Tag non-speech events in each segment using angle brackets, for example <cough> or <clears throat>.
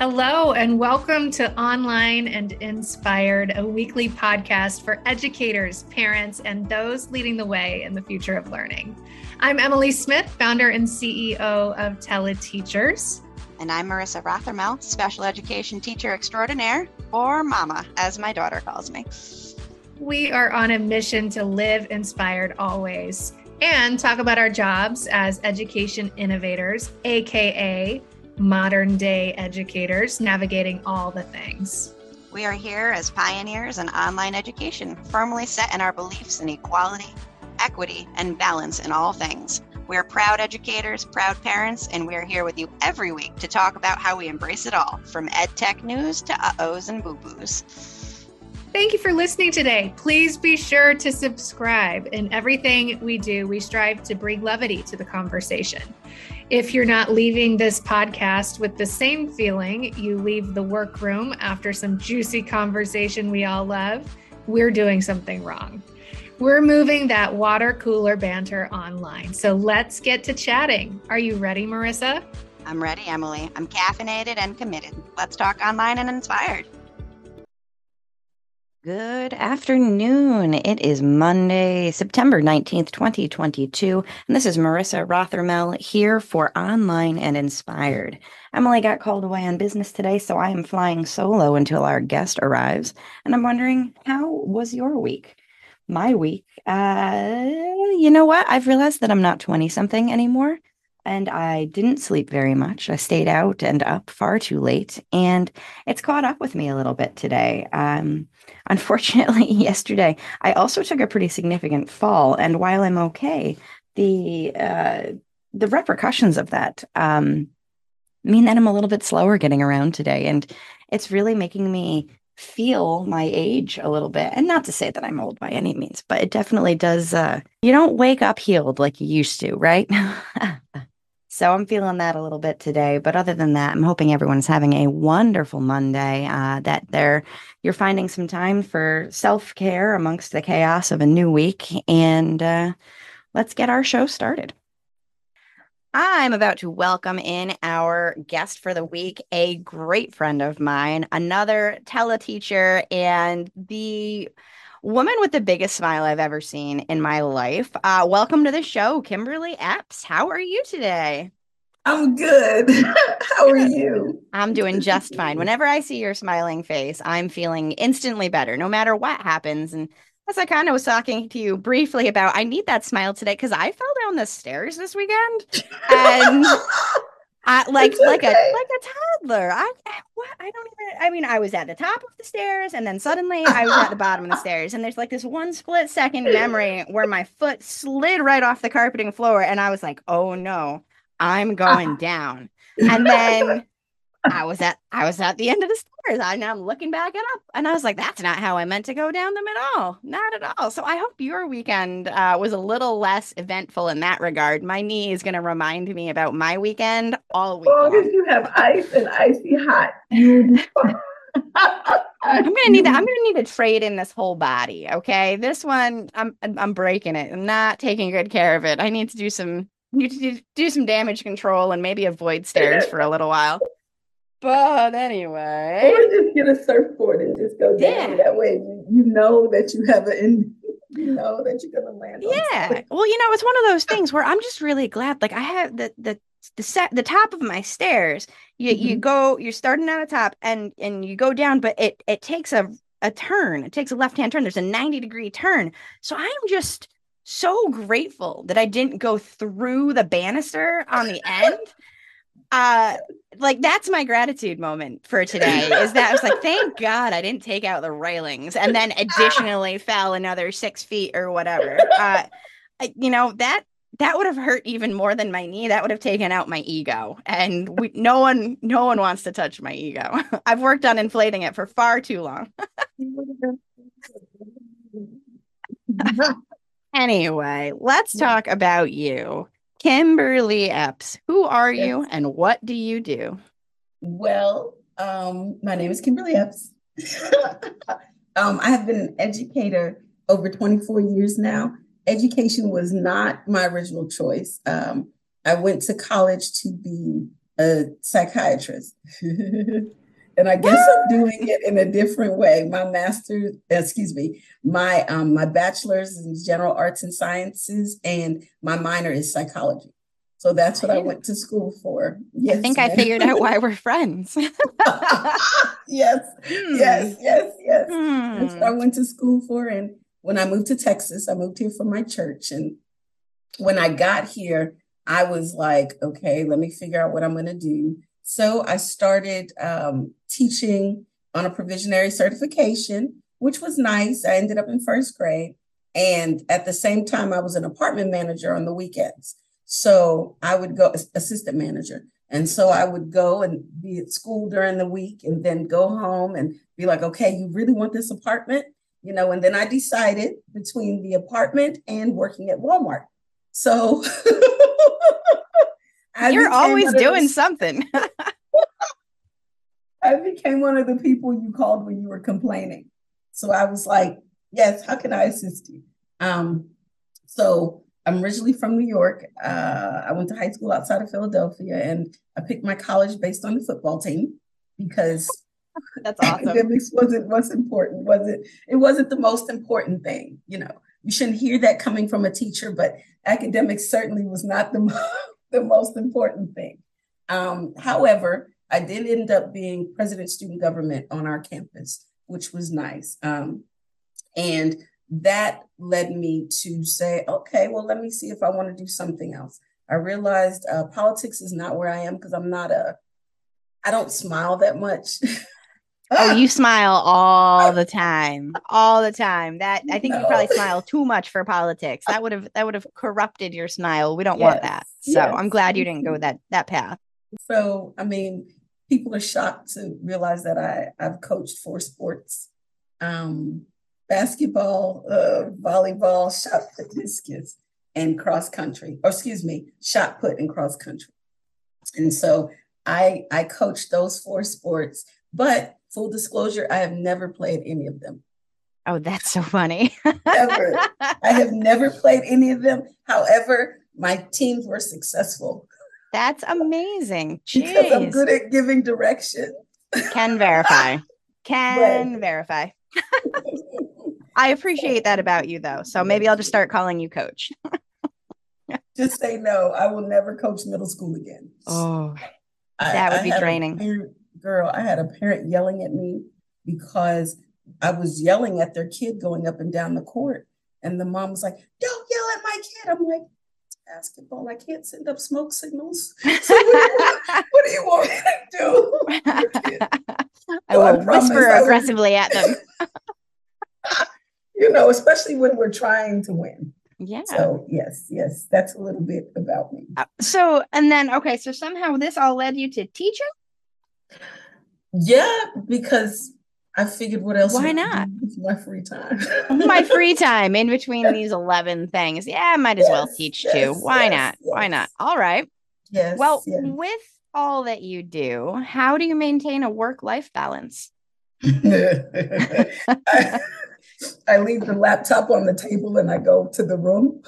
Hello, and welcome to Online and Inspired, a weekly podcast for educators, parents, and those leading the way in the future of learning. I'm Emily Smith, founder and CEO of TeleTeachers. And I'm Marissa Rothermel, special education teacher extraordinaire, or Mama, as my daughter calls me. We are on a mission to live inspired always and talk about our jobs as education innovators, AKA modern day educators navigating all the things. We are here as pioneers in online education, firmly set in our beliefs in equality, equity, and balance in all things. We're proud educators, proud parents, and we're here with you every week to talk about how we embrace it all, from ed tech news to uh-ohs and boo-boos. Thank you for listening today. Please be sure to subscribe. In everything we do, we strive to bring levity to the conversation. If you're not leaving this podcast with the same feeling you leave the workroom after some juicy conversation we all love, we're doing something wrong. We're moving that water cooler banter online. So let's get to chatting. Are you ready, Marissa? I'm ready, Emily. I'm caffeinated and committed. Let's talk online and inspired. Good afternoon. It is Monday, September 19th, 2022, and this is Marissa Rothermel here for Online and Inspired. Emily got called away on business today, so I am flying solo until our guest arrives, and I'm wondering, how was your week? My week, uh, you know what? I've realized that I'm not 20 something anymore and I didn't sleep very much. I stayed out and up far too late, and it's caught up with me a little bit today. Um, <laughs> unfortunately, <laughs> yesterday I also took a pretty significant fall, and while I'm okay, the uh, the repercussions of that um, mean that I'm a little bit slower getting around today, and it's really making me feel my age a little bit. And not to say that I'm old by any means, but it definitely does. Uh, you don't wake up healed like you used to, right? <laughs> So I'm feeling that a little bit today. But other than that, I'm hoping everyone's having a wonderful Monday. Uh, that they're you're finding some time for self care amongst the chaos of a new week, and uh, let's get our show started. I'm about to welcome in our guest for the week, a great friend of mine, another teleteacher, and the woman with the biggest smile I've ever seen in my life. Uh, welcome to the show, Kimberly Epps. How are you today? I'm good. <laughs> How are you? I'm doing just fine. Whenever I see your smiling face, I'm feeling instantly better, no matter what happens. And as I kind of was talking to you briefly about, I need that smile today because I fell down the stairs this weekend, <laughs> and I, like okay. like a like a toddler. I what I don't even. I mean, I was at the top of the stairs, and then suddenly <laughs> I was at the bottom of the stairs, and there's like this one split second memory where my foot slid right off the carpeting floor, and I was like, "Oh no, I'm uh-huh. going down." <laughs> And then I was at I was at the end of the stairs. I I'm looking back it up, and I was like, "That's not how I meant to go down them at all. Not at all." So I hope your weekend uh, was a little less eventful in that regard. My knee is going to remind me about my weekend all week. As long as you have ice and icy hot, <laughs> I'm gonna need to, I'm gonna need to trade in this whole body. Okay, this one I'm I'm breaking it. I'm not taking good care of it. I need to do some need to do some damage control and maybe avoid stairs for a little while. But anyway, or just get a surfboard and just go down. Yeah. That way, you, know that you have an you know that you're gonna land. Yeah. well, you know, it's one of those things where I'm just really glad. Like I have the the the set the top of my stairs. You mm-hmm. you go you're starting at the top and and you go down, but it it takes a a turn. It takes a left hand turn. There's a 90 degree turn. So I am just so grateful that I didn't go through the banister on the end uh like that's my gratitude moment for <laughs> today is that I was like, thank God I didn't take out the railings and then <laughs> additionally fell another six feet or whatever. <laughs> Uh I, you know, that that would have hurt even more than my knee. That would have taken out my ego. And we no one no one wants to touch my ego. I've worked on inflating it for far too long. anyway, let's talk about you. Kimberly Epps, who are yes. you and what do you do? Well, um, my name is Kimberly Epps. <laughs> um, I have been an educator over 24 years now. Education was not my original choice. Um, I went to college to be a psychiatrist. <laughs> and I guess I'm doing it in a different way. My master, excuse me, my um, my bachelor's in general arts and sciences, and my minor is psychology. So that's what I went to school for. Yes, I think ma'am. I figured out why we're friends. <laughs> yes, hmm. yes, yes, yes. Hmm. That's what I went to school for. And when I moved to Texas, I moved here from my church. And when I got here, I was like, okay, let me figure out what I'm going to do. So I started um, teaching on a provisionary certification, which was nice. I ended up in first grade. And at the same time, I was an apartment manager on the weekends. So I would go, assistant manager. And so I would go and be at school during the week and then go home and be like, okay, you really want this apartment? You know, and then I decided between the apartment and working at Walmart. So <laughs> You're always doing those, something. <laughs> I became one of the people you called when you were complaining. So I was like, yes, how can I assist you? Um, so I'm originally from New York. Uh, I went to high school outside of Philadelphia and I picked my college based on the football team because <laughs> that's awesome. Academics wasn't what's important, was it? It wasn't the most important thing, you know. You shouldn't hear that coming from a teacher, but academics certainly was not the <laughs> the most important thing. Um, however, I did end up being president student government on our campus, which was nice. Um, and that led me to say, okay, well, let me see if I want to do something else. I realized uh, politics is not where I am because I'm not a, I don't smile that much. <laughs> oh, you <laughs> smile all the time, all the time. That I think no. you probably smile too much for politics. That would have that would have corrupted your smile. We don't yes. want that. So yes. I'm glad you didn't go that that path. So I mean, people are shocked to realize that I I've coached four sports, um, basketball, uh, volleyball, shot put, discus, and cross country. Or excuse me, shot put and cross country. And so I I coached those four sports, but full disclosure, I have never played any of them. Oh, that's so funny. Ever. I have never played any of them. However, my teams were successful. That's amazing. Jeez. <laughs> Because I'm good at giving direction. Can verify. <laughs> Can verify. <laughs> I appreciate that about you though. So maybe I'll just start calling you coach. just say no. I will never coach middle school again. Oh, that I, would be draining girl, I had a parent yelling at me because I was yelling at their kid going up and down the court. And the mom was like, Don't yell at my kid. I'm like, basketball. I can't send up smoke signals. So what, do you want <laughs> me to do? I will I whisper aggressively at them. <laughs> you know, especially when we're trying to win. Yeah. So, yes, yes, that's a little bit about me. Uh, so, and then, okay, so somehow this all led you to teaching? Yeah, because I figured what else? Why not? <laughs> my free time. <laughs> my free <laughs> time in between these 11 things. Yeah, I might as yes, well teach yes, too. Why yes, not? Why not? All right. Yes. Well, with all that you do, how do you maintain a work life balance? I, I leave the laptop on the table and I go to the room.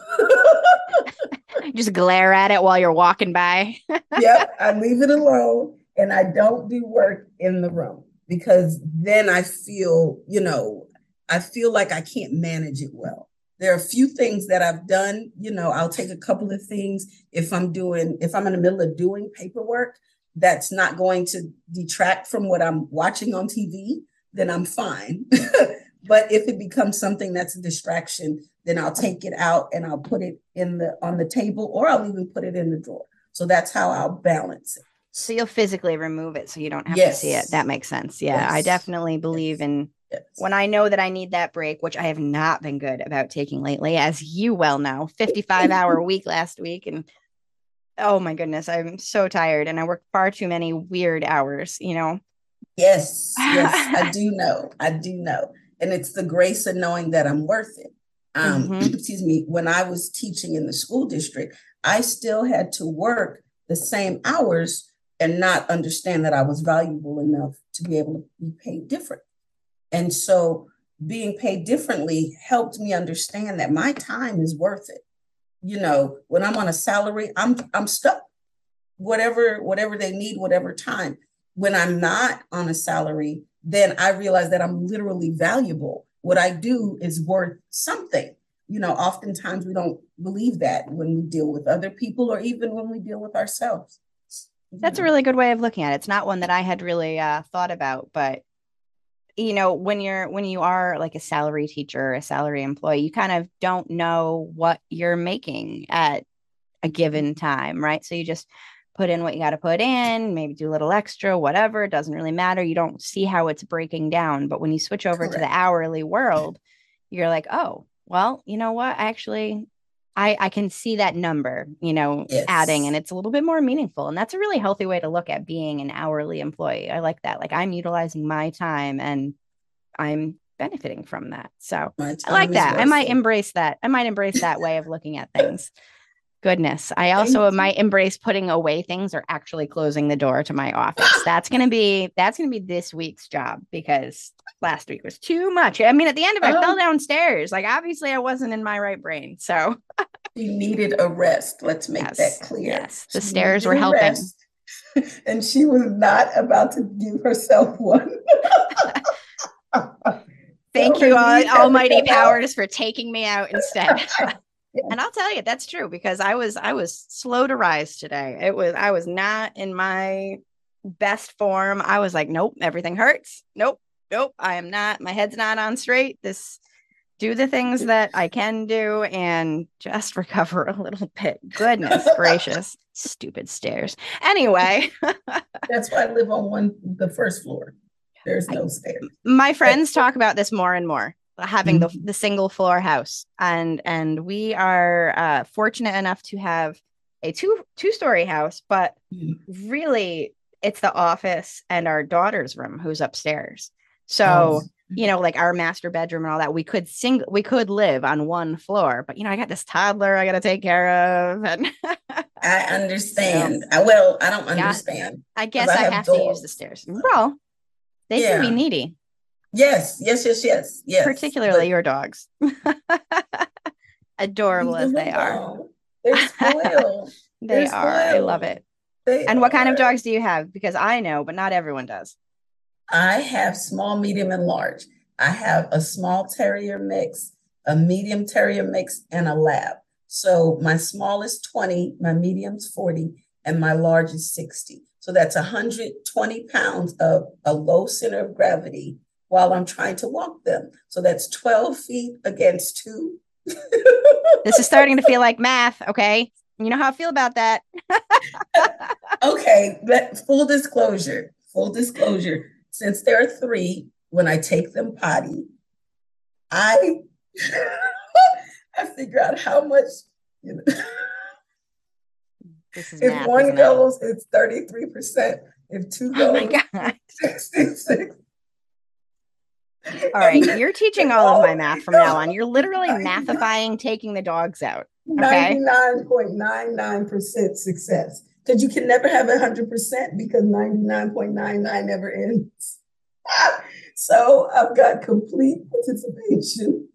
Just glare at it while you're walking by. yep, I leave it alone and I don't do work in the room because then I feel, you know, I feel like I can't manage it well. There are a few things that I've done, you know, I'll take a couple of things if I'm doing, if I'm in the middle of doing paperwork that's not going to detract from what I'm watching on TV, then I'm fine. <laughs> but if it becomes something that's a distraction, then I'll take it out and I'll put it in the on the table or I'll even put it in the drawer. So that's how I'll balance it. So you'll physically remove it so you don't have yes. to see it. That makes sense. Yeah. Yes. I definitely believe yes. in when I know that I need that break, which I have not been good about taking lately, as you well know, 55 <laughs> hour week last week. And oh my goodness, I'm so tired and I work far too many weird hours, you know? Yes. Yes. I <laughs> do know. I do know. And it's the grace of knowing that I'm worth it. Um, <clears throat> mm-hmm. excuse me, when I was teaching in the school district, I still had to work the same hours and not understand that I was valuable enough to be able to be paid different. And so being paid differently helped me understand that my time is worth it. You know, when I'm on a salary, I'm I'm stuck. whatever whatever they need whatever time when i'm not on a salary then i realize that i'm literally valuable what i do is worth something you know oftentimes we don't believe that when we deal with other people or even when we deal with ourselves that's a really good way of looking at it. It's not one that i had really uh, thought about but you know when you're when you are like a salary teacher a salary employee you kind of don't know what you're making at a given time right? So you just put in what you got to put in maybe do a little extra whatever it doesn't really matter. You don't see how it's breaking down but when you switch over Correct. to the hourly world you're like oh well you know what? Actually I, I can see that number, you know, yes. adding and it's a little bit more meaningful. And that's a really healthy way to look at being an hourly employee. I like that. Like I'm utilizing my time and I'm benefiting from that. So I like that. I might embrace that. I might embrace that way of looking at <laughs> things. Goodness. I also might embrace putting away things or actually closing the door to my office. That's gonna be that's gonna be this week's job because last week was too much. I mean, at the end of it, oh. I fell oh. downstairs. Like obviously I wasn't in my right brain. So she needed a rest. Let's make yes, that clear. Yes. The she stairs were helping. <laughs> and she was not about to give herself one. <laughs> Thank you, all, Almighty Powers, for taking me out instead. <laughs> and I'll tell you that's true because I was I was slow to rise today. It was I was not in my best form. I was like, nope, everything hurts. Nope, nope, I am not. My head's not on straight. This do the things <laughs> that I can do and just <laughs> recover a little bit. Goodness gracious, <laughs> stupid stairs. Anyway, that's why I live on one the first floor. There's no stairs. My friends talk about this more and more having mm-hmm. the, the single floor house and and we are uh, fortunate enough to have a two two story house but mm-hmm. really it's the office and our daughter's room who's upstairs so oh. you know like our master bedroom and all that we could sing we could live on one floor but you know i got this toddler i got to take care of and <laughs> i understand so, i will i don't understand yeah, i guess i, I have, have to use the stairs well they yeah. can be needy Yes, yes, yes, yes, yes. Particularly but, your dogs. <laughs> Adorable as they are. <laughs> They're spoiled. <laughs> they They're are. Spoiled. I love it. They and are. what kind of dogs do you have? Because I know, but not everyone does. I have small, medium, and large. I have a small terrier mix, a medium terrier mix, and a lab. So my small is 20, my medium's 40, and my large is 60. So that's 120 pounds of a low center of gravity while I'm trying to walk them. So that's 12 feet against two. <laughs> this is starting to feel like math. Okay. You know how I feel about that. <laughs> okay. But full disclosure, full disclosure, since there are three, when I take them potty, I <laughs> I figure out how much you know. if math, one goes, it? it's 33%. If two goes, oh my God. 66. All right, you're teaching all of my math from now on. You're literally mathifying taking the dogs out. Okay? 99.99% success. Because you can never have 100% because 99.99 never ends. <laughs> so I've got complete participation.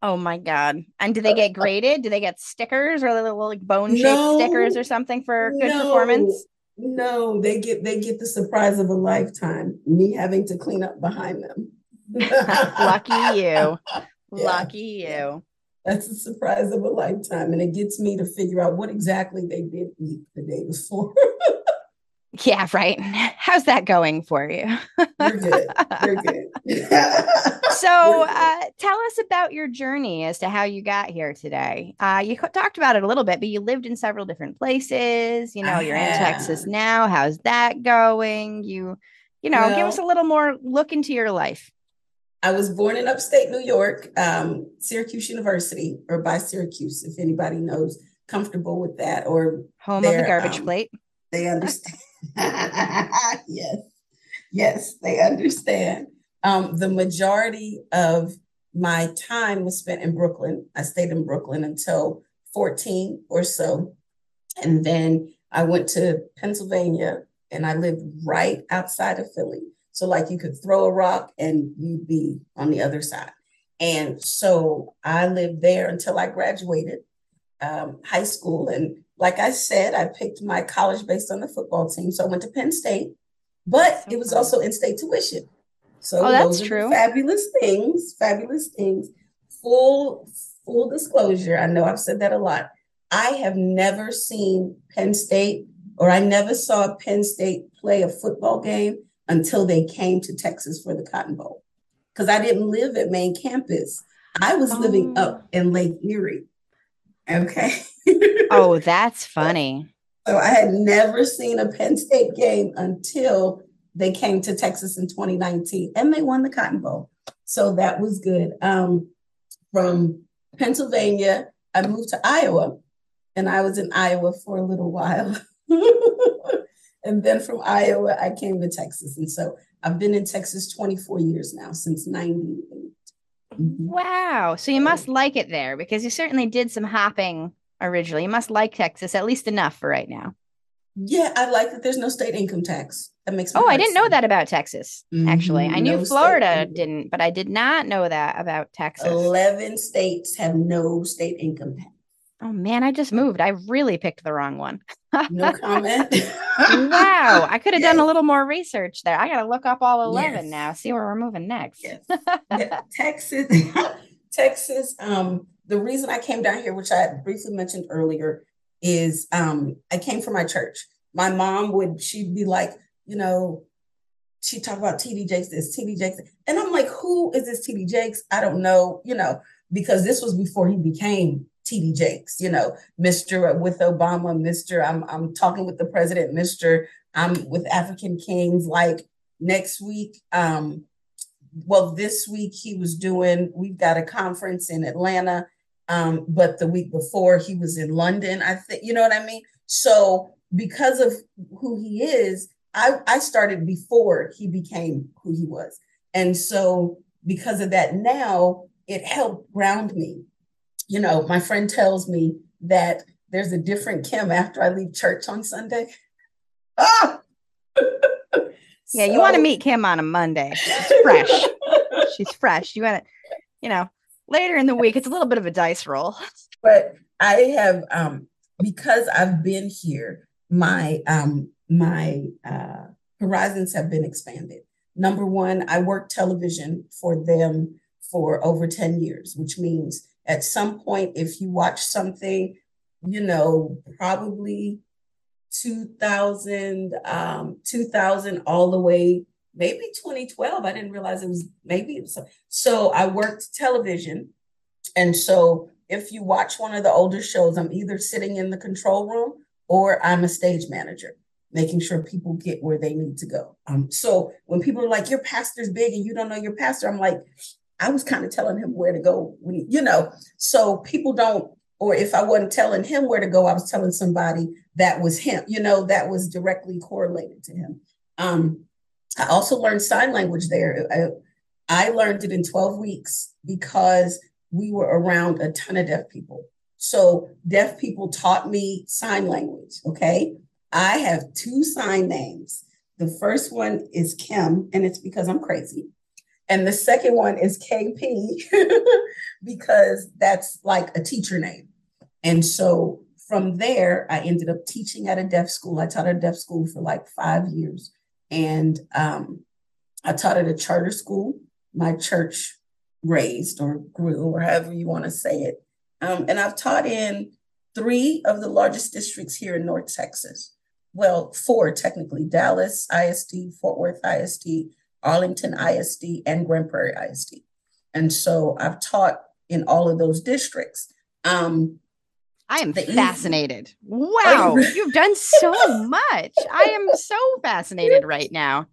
Oh my god! And do they get graded? Do they get stickers or little like bone shaped no, stickers or something for good no, performance? No, they get they get the surprise of a lifetime. Me having to clean up behind them. <laughs> Lucky you. <laughs> Yeah. Lucky you. That's a surprise of a lifetime. And it gets me to figure out what exactly they did eat the day before. <laughs> yeah, right. How's that going for you? You're good. You're good. so, uh, tell us about your journey as to how you got here today. Uh, you talked about it a little bit, but you lived in several different places. You know, I you're have. in Texas now. How's that going? You, you know, well, give us a little more look into your life. I was born in upstate New York, um, Syracuse University, or by Syracuse, if anybody knows, comfortable with that, or home of the garbage um, plate. They understand. <laughs> yes, yes, they understand. Um, the majority of my time was spent in Brooklyn. I stayed in Brooklyn until 14 or so. And then I went to Pennsylvania and I lived right outside of Philly. So, like, you could throw a rock and you'd be on the other side. And so I lived there until I graduated um, high school. And like I said, I picked my college based on the football team. So I went to Penn State, but so it was also in state tuition. So oh, that's true. Fabulous things, fabulous things. Full full disclosure, I know I've said that a lot. I have never seen Penn State or I never saw Penn State play a football game until they came to Texas for the Cotton Bowl. Because I didn't live at main campus. I was oh. living up in Lake Erie. Okay. <laughs> oh, that's funny. So I had never seen a Penn State game until they came to Texas in 2019 and they won the Cotton Bowl. So that was good. Um, from Pennsylvania, I moved to Iowa and I was in Iowa for a little while. <laughs> and then from Iowa, I came to Texas. And so I've been in Texas 24 years now, since 98. Mm-hmm. Wow. So you must like it there because you certainly did some hopping originally. You must like Texas at least enough for right now. Yeah, I like that there's no state income tax. That makes Oh, I didn't know that about Texas. Actually, mm-hmm. I knew Florida didn't, but I did not know that about Texas. 11 states have no state income tax. Oh man, I just moved. I really picked the wrong one. no <laughs> comment. wow. I could have yes. done a little more research there. I got to look up all 11 yes. now, see where we're moving next. Yes. yeah. <laughs> Texas, <laughs> Texas. Um, the reason I came down here, which I briefly mentioned earlier, is um, I came from my church. My mom would, she'd be like, you know, she'd talk about TD Jakes, this TD Jakes. And I'm like, who is this TD Jakes? I don't know, you know, because this was before he became TD Jakes, you know, Mr. with Obama, Mr. I'm I'm talking with the president, Mr. I'm with African Kings. Like next week, um, well, this week he was doing, we've got a conference in Atlanta. Um, but the week before he was in London, I think, you know what I mean? So because of who he is, I, I started before he became who he was. And so because of that now, it helped ground me you know, my friend tells me that there's a different Kim after I leave church on Sunday. Ah! <laughs> yeah, so, you want to meet Kim on a Monday. She's fresh. <laughs> She's fresh. You want to, you know, later in the week, it's a little bit of a dice roll. <laughs> But I have um because I've been here, my um my uh horizons have been expanded. Number one, I worked television for them for over 10 years, which means at some point, if you watch something, you know, probably 2000, um, 2000 all the way, maybe 2012. I didn't realize it was maybe it was. So I worked television. And so if you watch one of the older shows, I'm either sitting in the control room or I'm a stage manager, making sure people get where they need to go. Um, so when people are like, your pastor's big and you don't know your pastor, I'm like, I was kind of telling him where to go, when, you know. So people don't, or if I wasn't telling him where to go, I was telling somebody that was him, you know, that was directly correlated to him. Um, I also learned sign language there. I, I learned it in 12 weeks because we were around a ton of deaf people. So deaf people taught me sign language. Okay. I have two sign names. The first one is Kim, and it's because I'm crazy. And the second one is KP <laughs> because that's like a teacher name. And so from there, I ended up teaching at a deaf school. I taught at a deaf school for like five years. And um, I taught at a charter school. My church raised or grew, or however you want to say it. Um, and I've taught in three of the largest districts here in North Texas. Well, four technically Dallas ISD, Fort Worth ISD, Arlington ISD, and Grand Prairie ISD. And so I've taught in all of those districts. Um, I am fascinated. Wow, you've done so much. I am so fascinated right now.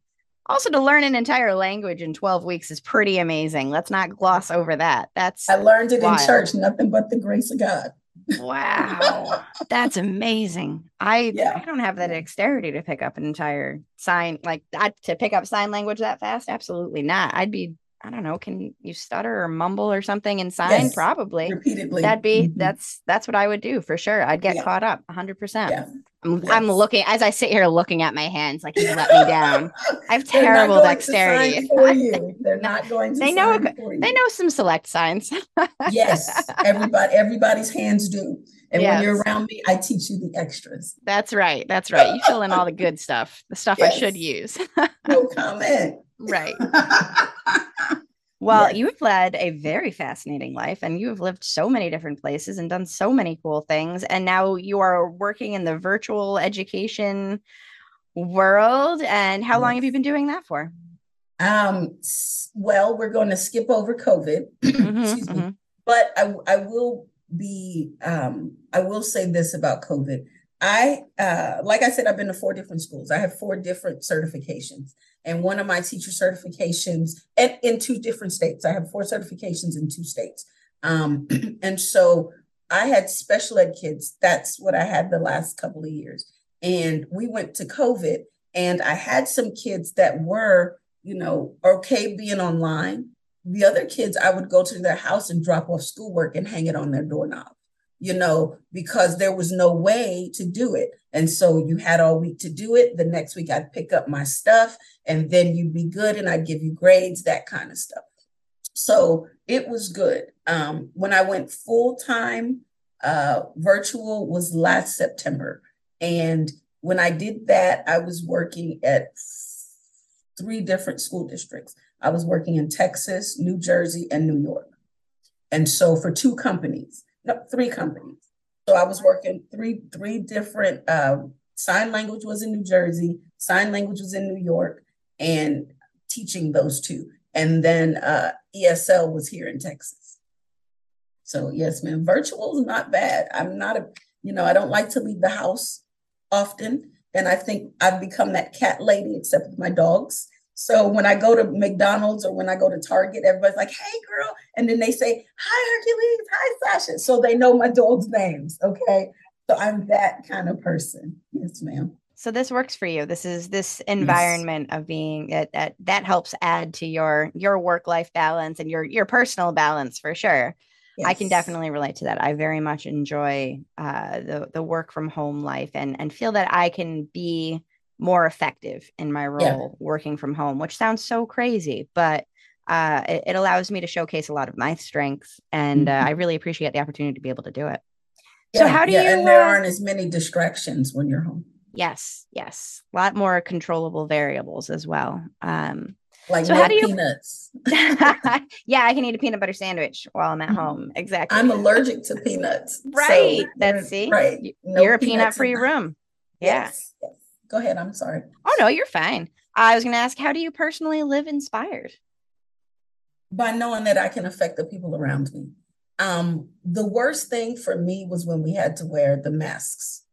Also, to learn an entire language in 12 weeks is pretty amazing. Let's not gloss over that. That's I learned it wild. in church, nothing but the grace of God. Wow, that's amazing. I yeah. I don't have that dexterity to pick up an entire sign like that to pick up sign language that fast. Absolutely not. I'd be I don't know. Can you stutter or mumble or something in sign? Yes, Probably. Repeatedly. That'd be mm-hmm. that's that's what I would do for sure. I'd get yeah. caught up 100. Yeah. percent I'm, yes. I'm looking as I sit here looking at my hands like you let me down. <laughs> I have terrible dexterity. <laughs> They're not going to. they know. They know some select signs. yes, <laughs> everybody. Everybody's hands do. And yes. when you're around me, I teach you the extras. That's right. That's right. You fill in all the good stuff, the stuff. I should use. no comment. Right. Well, yes. you've led a very fascinating life and you have lived so many different places and done so many cool things. And now you are working in the virtual education world. And how yes. long have you been doing that for? Um, well, we're going to skip over COVID. <clears throat> Mm-hmm, Excuse mm-hmm. me. But I, I will be, um, I will say this about COVID. I, uh, like I said, I've been to four different schools. I have four different certifications and one of my teacher certifications and in two different states. I have four certifications in two states. Um, <clears throat> and so I had special ed kids. That's what I had the last couple of years. And we went to COVID, and I had some kids that were, you know, okay being online. The other kids, I would go to their house and drop off schoolwork and hang it on their doorknob you know, because there was no way to do it. And so you had all week to do it. The next week I'd pick up my stuff and then you'd be good and I'd give you grades, that kind of stuff. So it was good. Um, when I went full time, uh, virtual was last September. And when I did that, I was working at three different school districts. I was working in Texas, New Jersey, and New York. And so for two companies no, three companies. So I was working three three different uh, sign language was in New Jersey, sign language was in New York, and teaching those two. And then uh, ESL was here in Texas. So yes, man, virtual is not bad. I'm not a, you know, I don't like to leave the house often. And I think I've become that cat lady, except with my dogs. So when I go to McDonald's or when I go to Target, everybody's like, hey, girl. And then they say, hi, Hercules. Hi, Sasha. So they know my dog's names. Okay. So I'm that kind of person. Yes, ma'am. So this works for you. This is this environment yes. of being that, that that helps add to your your work life balance and your your personal balance for sure. Yes. I can definitely relate to that. I very much enjoy uh, the the work from home life and and feel that I can be more effective in my role yeah. working from home, which sounds so crazy, but uh, it, it, allows me to showcase a lot of my strengths, and mm-hmm. uh, I really appreciate the opportunity to be able to do it. Yeah, so, how do yeah, you? And there uh, aren't as many distractions when you're home. Yes, yes, a lot more controllable variables as well. Um, like so how do you peanuts? <laughs> yeah, I can eat a peanut butter sandwich while I'm at mm-hmm. home. Exactly. I'm allergic to peanuts. right. So, That's see. Right. No You're a peanut free room. Yeah. Yes, yes. Go ahead. I'm sorry. Oh, no, you're fine. I was going to ask, how do you personally live inspired? By knowing that I can affect the people around me. Um, the worst thing for me was when we had to wear the masks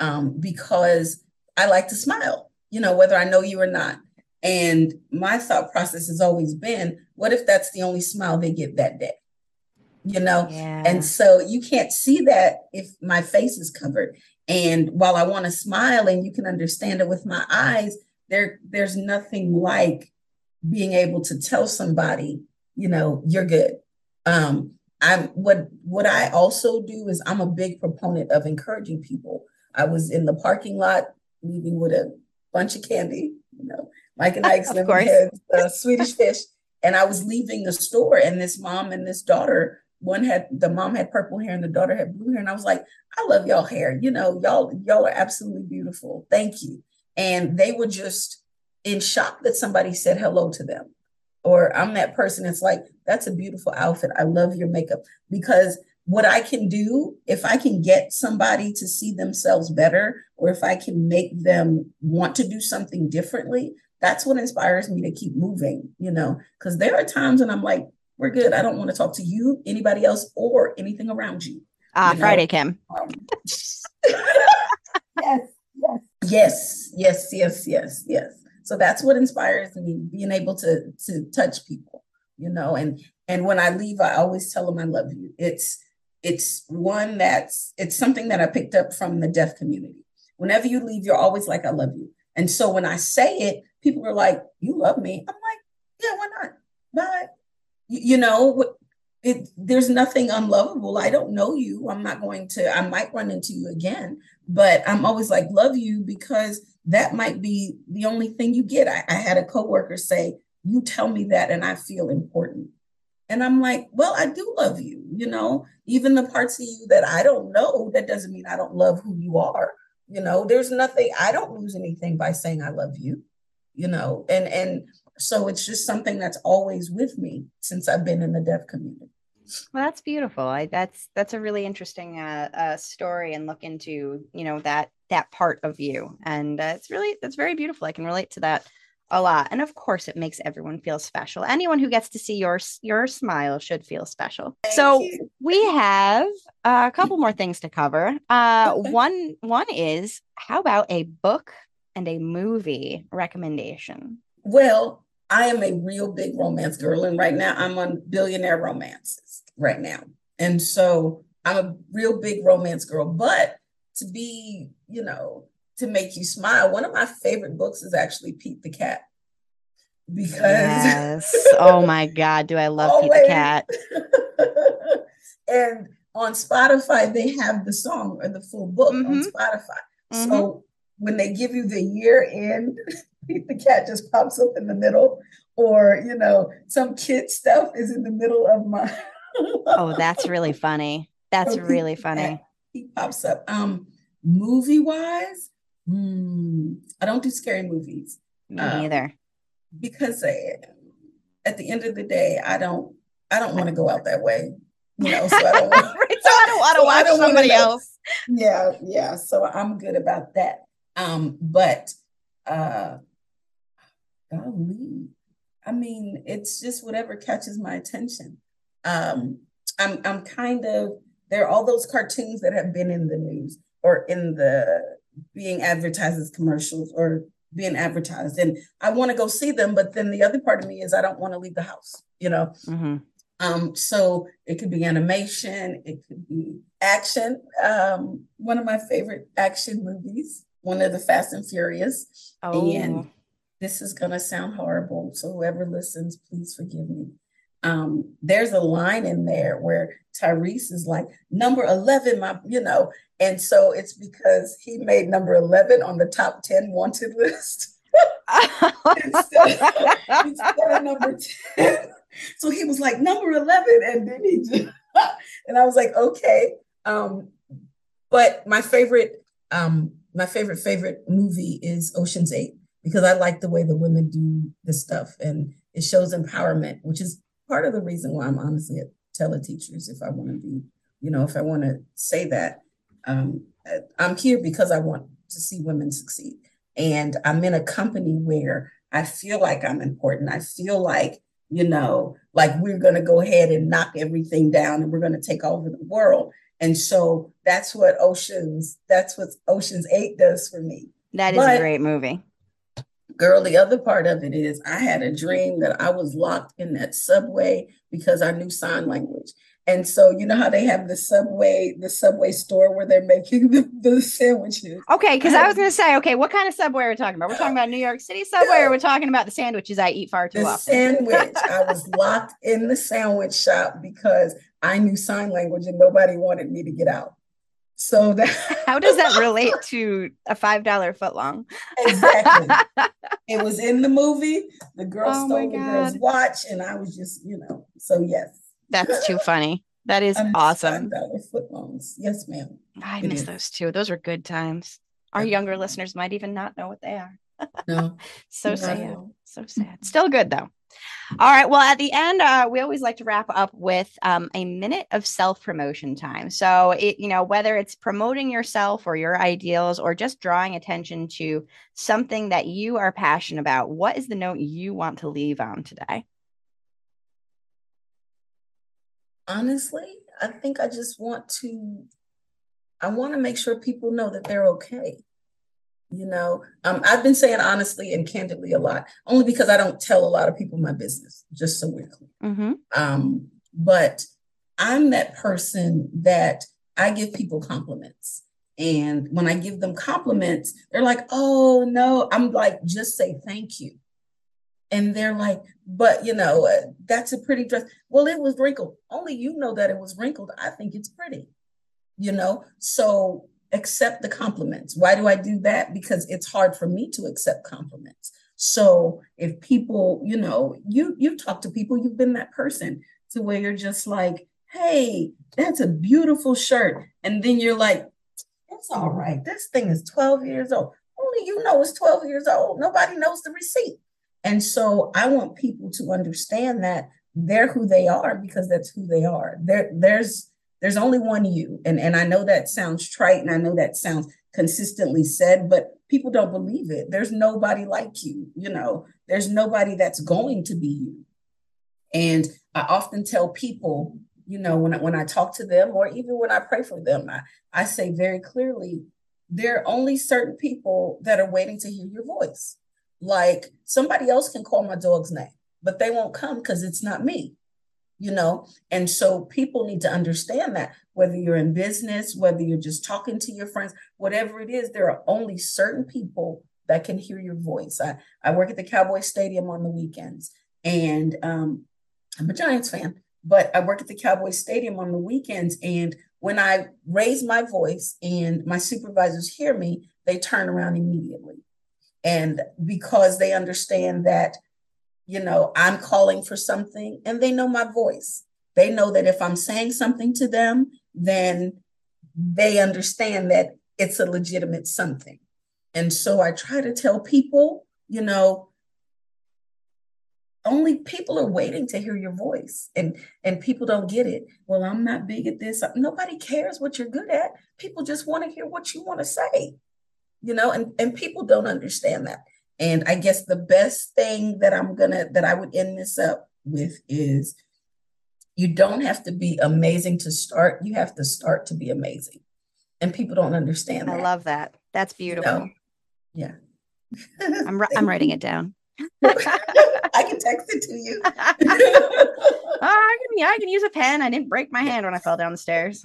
um, because I like to smile, you know, whether I know you or not. And my thought process has always been what if that's the only smile they get that day? You know? Yeah. And so you can't see that if my face is covered. And while I want to smile and you can understand it with my eyes, there there's nothing like being able to tell somebody, you know, you're good. Um, I'm what what I also do is I'm a big proponent of encouraging people. I was in the parking lot leaving with a bunch of candy, you know, Mike and <laughs> Ike's heads, uh, Swedish fish, and I was leaving the store, and this mom and this daughter one had the mom had purple hair and the daughter had blue hair. And i was like i love y'all hair. You know y'all y'all are absolutely beautiful. Thank you. And they were just in shock that somebody said hello to them. Or i'm that person it's like that's a beautiful outfit. I love your makeup. Because what i can do if i can get somebody to see themselves better or if i can make them want to do something differently that's what inspires me to keep moving you know? Because there are times when i'm like we're good. I don't want to talk to you, anybody else, or anything around you. Ah, uh, Friday, Kim. Um, <laughs> yes, yes, yes, yes, yes, yes, yes. So that's what inspires me, being able to to touch people, you know. And and when I leave, I always tell them I love you. It's it's one that's it's something that I picked up from the deaf community. Whenever you leave, you're always like, I love you. And so when I say it, people are like, You love me. I'm like, Yeah, why not? Bye you know it, there's nothing unlovable. I don't know you. I'm not going to i might run into you again but i'm always like love you because that might be the only thing you get. I, I had a coworker say you tell me that and i feel important. And I'm like, well, I do love you, you know, even the parts of you that I don't know, that doesn't mean I don't love who you are. You know, there's nothing, I don't lose anything by saying I love you, you know, and and so it's just something that's always with me since I've been in the deaf community. Well, that's beautiful. I, that's that's a really interesting uh, uh, story and look into you know that that part of you, and uh, it's really that's very beautiful. I can relate to that a lot and of course it makes everyone feel special anyone who gets to see your your smile should feel special Thank so you. we have a couple more things to cover uh one one is how about a book and a movie recommendation well i am a real big romance girl and right now i'm on billionaire romances right now and so i'm a real big romance girl but to be you know to make you smile. One of my favorite books is actually Pete the Cat. Because yes. oh my God, do I love Pete the Cat? <laughs> and on Spotify, they have the song or the full book mm-hmm. on Spotify. Mm-hmm. So when they give you the year end, <laughs> the Cat just pops up in the middle, or you know, some kid stuff is in the middle of my <laughs> Oh, that's really funny. That's really funny. He pops up. Um, movie wise, Hmm. I don't do scary movies. Me um, either. Because uh, at the end of the day, I don't I don't want to go out that way. You know, so I don't want, <laughs> so I don't want to so watch somebody else. Yeah, yeah. So I'm good about that. Um, but uh golly, I mean, it's just whatever catches my attention. Um, I'm I'm kind of there are all those cartoons that have been in the news or in the being advertised as commercials or being advertised and i want to go see them but then the other part of me is i don't want to leave the house you know mm-hmm. um, so it could be animation it could be action um, one of my favorite action movies one of the fast and furious oh. and this is going to sound horrible so whoever listens please forgive me um, there's a line in there where Tyrese is like, number 11, my, you know, and so it's because he made number 11 on the top 10 wanted <laughs> list instead, of, instead of number 10. So he was like, number 11. And then he just, <laughs> and I was like, okay. Um, but my favorite, um, my favorite, favorite movie is Ocean's Eight because I like the way the women do this stuff and it shows empowerment, which is part of the reason why I'm honestly a teleteachers if I want to be, you know, if I want to say that. Um, I'm here because I want to see women succeed. And I'm in a company where I feel like I'm important. I feel like, you know, like we're going to go ahead and knock everything down and we're going to take over the world. And so that's what Oceans, that's what Oceans 8 does for me. That is but, a great movie. Girl, the other part of it is I had a dream that I was locked in that subway because I knew sign language. And so you know how they have the subway, the subway store where they're making <laughs> the, the sandwiches. Okay, because I, I, was gonna say, okay, what kind of subway are we talking about? We're talking about New York City <laughs> subway, or we're talking about the sandwiches I eat far too the often. <laughs> Sandwich. I was locked in the sandwich shop because I knew sign language and nobody wanted me to get out. So <laughs> that how does that relate to a five dollar foot long? exactly. <laughs> it was in the movie. The girl oh stole the girl's watch, and I was just, you know, so yes. That's too funny. That is awesome. Foot longs. Yes, ma'am. I it miss is. those too. Those were good times. Our younger listeners might even not know what they are. No. <laughs> so sad. So sad. Still good though. All right. Well, at the end, uh, we always like to wrap up with um, a minute of self promotion time. So, it, you know, whether it's promoting yourself or your ideals or just drawing attention to something that you are passionate about, what is the note you want to leave on today? Honestly, I think I just want to, I want to make sure people know that they're okay you know? Um, i've been saying honestly and candidly a lot only because i don't tell a lot of people my business just so we're clear. Mm-hmm. um, but i'm that person that i give people compliments. And when i give them compliments they're like oh no. I'm like just say thank you. And they're like but you know uh, that's a pretty dress. Well it was wrinkled. Only you know that it was wrinkled. I think it's pretty you know? So accept the compliments. Why do I do that? Because it's hard for me to accept compliments. So if people, you know, you you talk to people, you've been that person. to where you're just like, hey, that's a beautiful shirt. And then you're like, it's all right. This thing is 12 years old. Only you know it's 12 years old. Nobody knows the receipt. And so I want people to understand that they're who they are because that's who they are. There, there's there's only one you. And, and I know that sounds trite and I know that sounds consistently said, but people don't believe it. There's nobody like you, you know, there's nobody that's going to be you. And I often tell people, you know, when I, when I talk to them or even when I pray for them, I, I say very clearly, there are only certain people that are waiting to hear your voice. Like somebody else can call my dog's name, but they won't come because it's not me you know? And so people need to understand that whether you're in business whether you're just talking to your friends whatever it is there are only certain people that can hear your voice. I, I work at the cowboy stadium on the weekends and um, i'm a giants fan but i work at the cowboy stadium on the weekends and when i raise my voice and my supervisors hear me they turn around immediately. And because they understand that you know, I'm calling for something and they know my voice. They know that if I'm saying something to them, then they understand that it's a legitimate something. And so I try to tell people, you know, only people are waiting to hear your voice and and people don't get it well i'm not big at this nobody cares what you're good at people just want to hear what you want to say you know and and people don't understand that and I guess the best thing that I'm gonna that I would end this up with is you don't have to be amazing to start. You have to start to be amazing. And people don't understand that. I love that. That's beautiful. You know? Yeah. <laughs> I'm I'm writing it down. <laughs> I can text it to you. <laughs> oh, I can, yeah, I can use a pen. I didn't break my hand when I fell down the stairs.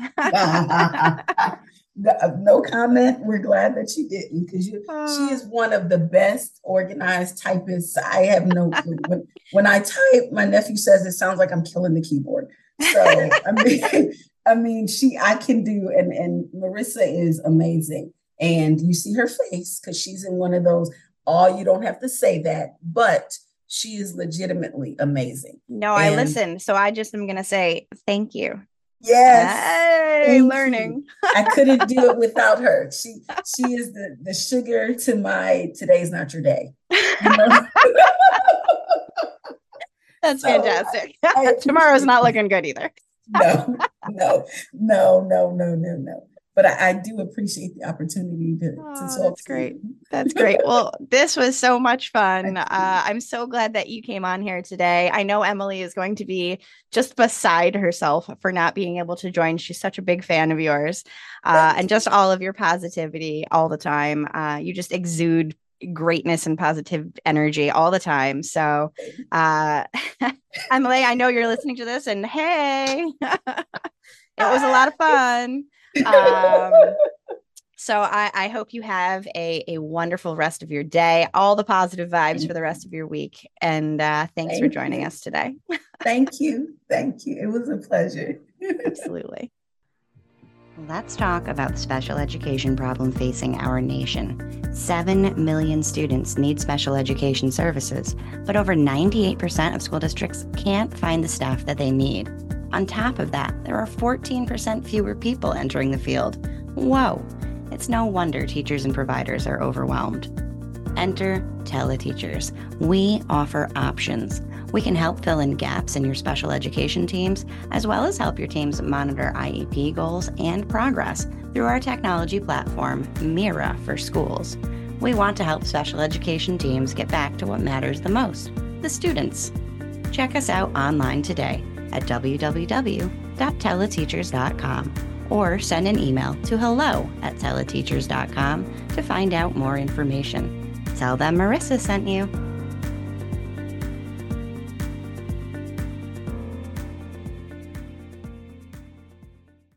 Uh, no comment. We're glad that she didn't because she is one of the best organized typists. I have no <laughs> clue. when, when I type, my nephew says it sounds like I'm killing the keyboard. So I <laughs> mean, I mean, she I can do and and Marissa is amazing. And you see her face because she's in one of those. Oh, you don't have to say that, but she is legitimately amazing. No, and I listen. So I just am gonna say thank you. Yes. Hey, learning. I couldn't do it <laughs> without her. She she is the the sugar to my today's not your day. You know? <laughs> That's so fantastic. I, I <laughs> Tomorrow's not looking good either. no, no, no, no, no, no, no but I, I, do appreciate the opportunity to, oh, to. That's great. <laughs> That's great. Well, this was so much fun. Uh, I'm so glad that you came on here today. I know Emily is going to be just beside herself for not being able to join. She's such a big fan of yours uh, and just all of your positivity all the time. Uh, you just exude greatness and positive energy all the time. So, uh, <laughs> Emily, I know you're listening to this, and hey, <laughs> it was a lot of fun. Um, <laughs> so I, I, hope you have a, a wonderful rest of your day, all the positive vibes for the rest of your week. And uh, thanks Thank for joining you. us today. <laughs> Thank you. Thank you. It was a pleasure. <laughs> Absolutely. Let's talk about the special education problem facing our nation. 7 million students need special education services, but over 98% of school districts can't find the staff that they need. On top of that, there are 14% fewer people entering the field. Whoa! It's no wonder teachers and providers are overwhelmed. Enter teleteachers. We offer options. We can help fill in gaps in your special education teams, as well as help your teams monitor IEP goals and progress through our technology platform, Mira for Schools. We want to help special education teams get back to what matters the most the students. Check us out online today at www.teleteachers.com or send an email to hello at teleteachers.com to find out more information. Tell them Marissa sent you.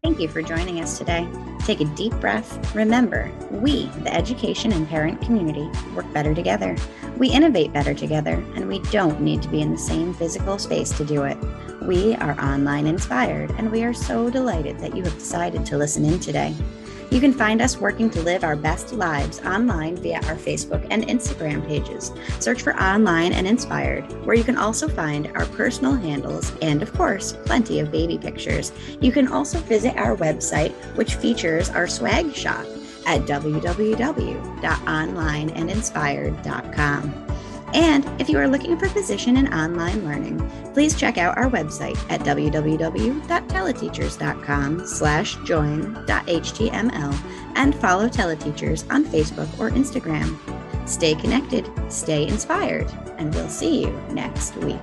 Thank you for joining us today. Take a deep breath. Remember, we, the education and parent community, work better together. We innovate better together, and we don't need to be in the same physical space to do it. We are online inspired, and we are so delighted that you have decided to listen in today. You can find us working to live our best lives online via our Facebook and Instagram pages. Search for Online and Inspired, where you can also find our personal handles and, of course, plenty of baby pictures. You can also visit our website, which features our swag shop at www.onlineandinspired.com. And if you are looking for a position in online learning, please check out our website at www.teleteachers.com slash join.html and follow Teleteachers on Facebook or Instagram. Stay connected, stay inspired, and we'll see you next week.